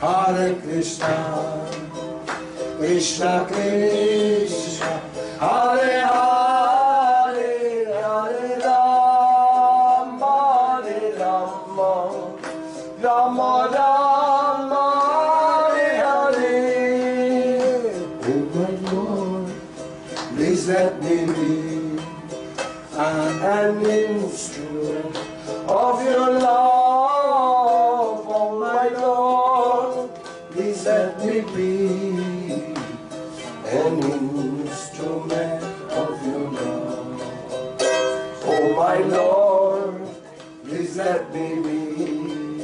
Hare Krishna Krishna Krishna Hare Hare Hare Rama Hare Rama Rama Rama Hare Hare. Oh my Lord Please let me be an instrument of your love, let me be an instrument of your love. Oh my Lord, please let me be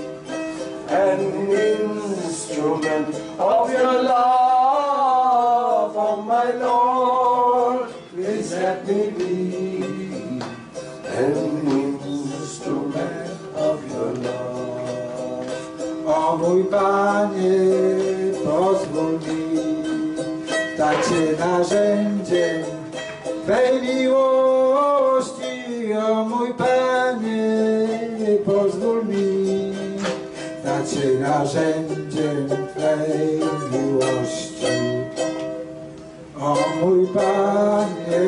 an instrument of your love. Oh my Lord, please let me be an instrument of your love. O mój Panie, pozwól mi stać się narzędziem Twej miłości. O mój Panie, pozwól mi stać się narzędziem Twej miłości. O mój Panie,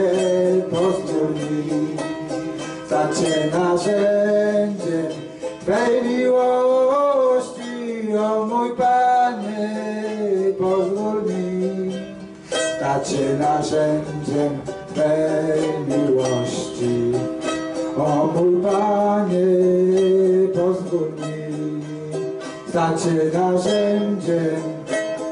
pozwól mi stać się narzędziem Twej miłości. Narzędziem Twej miłości. O mój Panie, pozwól mi stać się narzędziem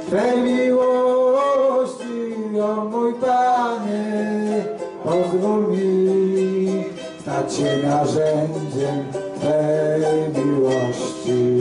Twej miłości. O mój Panie, pozwól mi stać się narzędziem Twej miłości.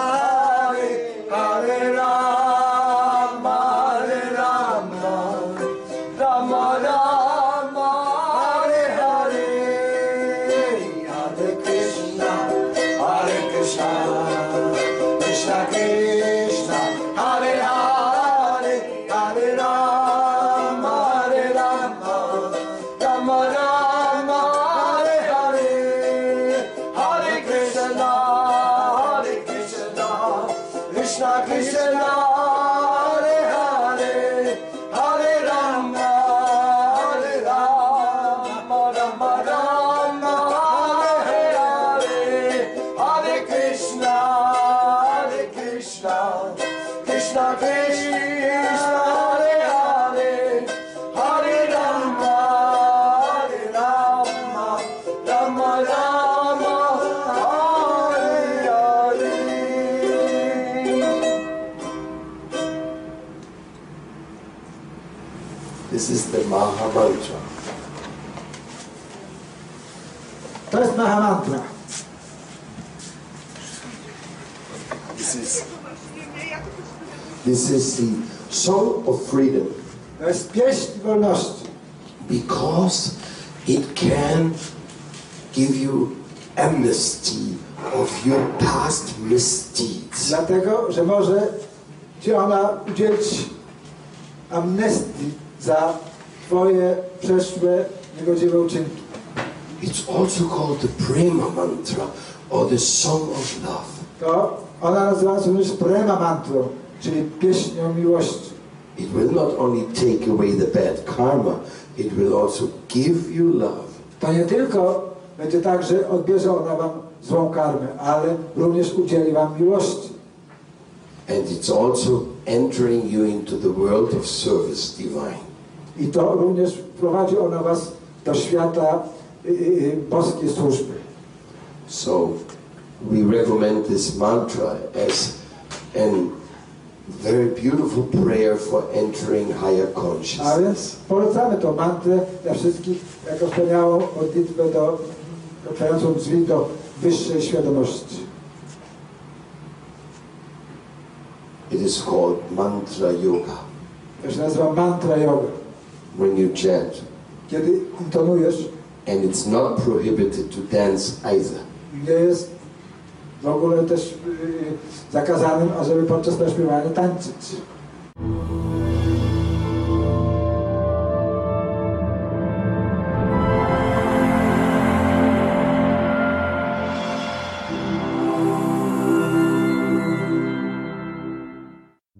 This is the Maha Mantra. To Mahamantra. This is this is the song of freedom To jest pieśń wolności. because it can give you amnesty of your past misdeeds. Dlatego, że może Ci ona udzielić amnestii za Twoje przeszłe niegodziwe uczynki. It's also called the Prema Mantra or the Song of Love. To ona nazywa się również prema mantrą, czyli pieśnią miłości. It will not only take away the bad karma, it will also give you love. To nie tylko będzie tak, że odbierze ona Wam złą karmę, ale również udzieli Wam miłości. And it's also entering you into the world of service divine. I to również wprowadzi ona Was do świata y, y, y, boskiej służby. So we recommend this mantra as a very beautiful prayer for entering higher A consciousness. więc polecamy tą mantrę dla wszystkich jako wspaniałą modlitwę do, otwierającą drzwi do wyższej świadomości. It is called mantra yoga. To się nazywa mantra yoga. When you chant, Kiedy intonujesz, and it's not prohibited to dance either. nie jest w ogóle też y, zakazanym, ażeby podczas śpiewania tańczyć.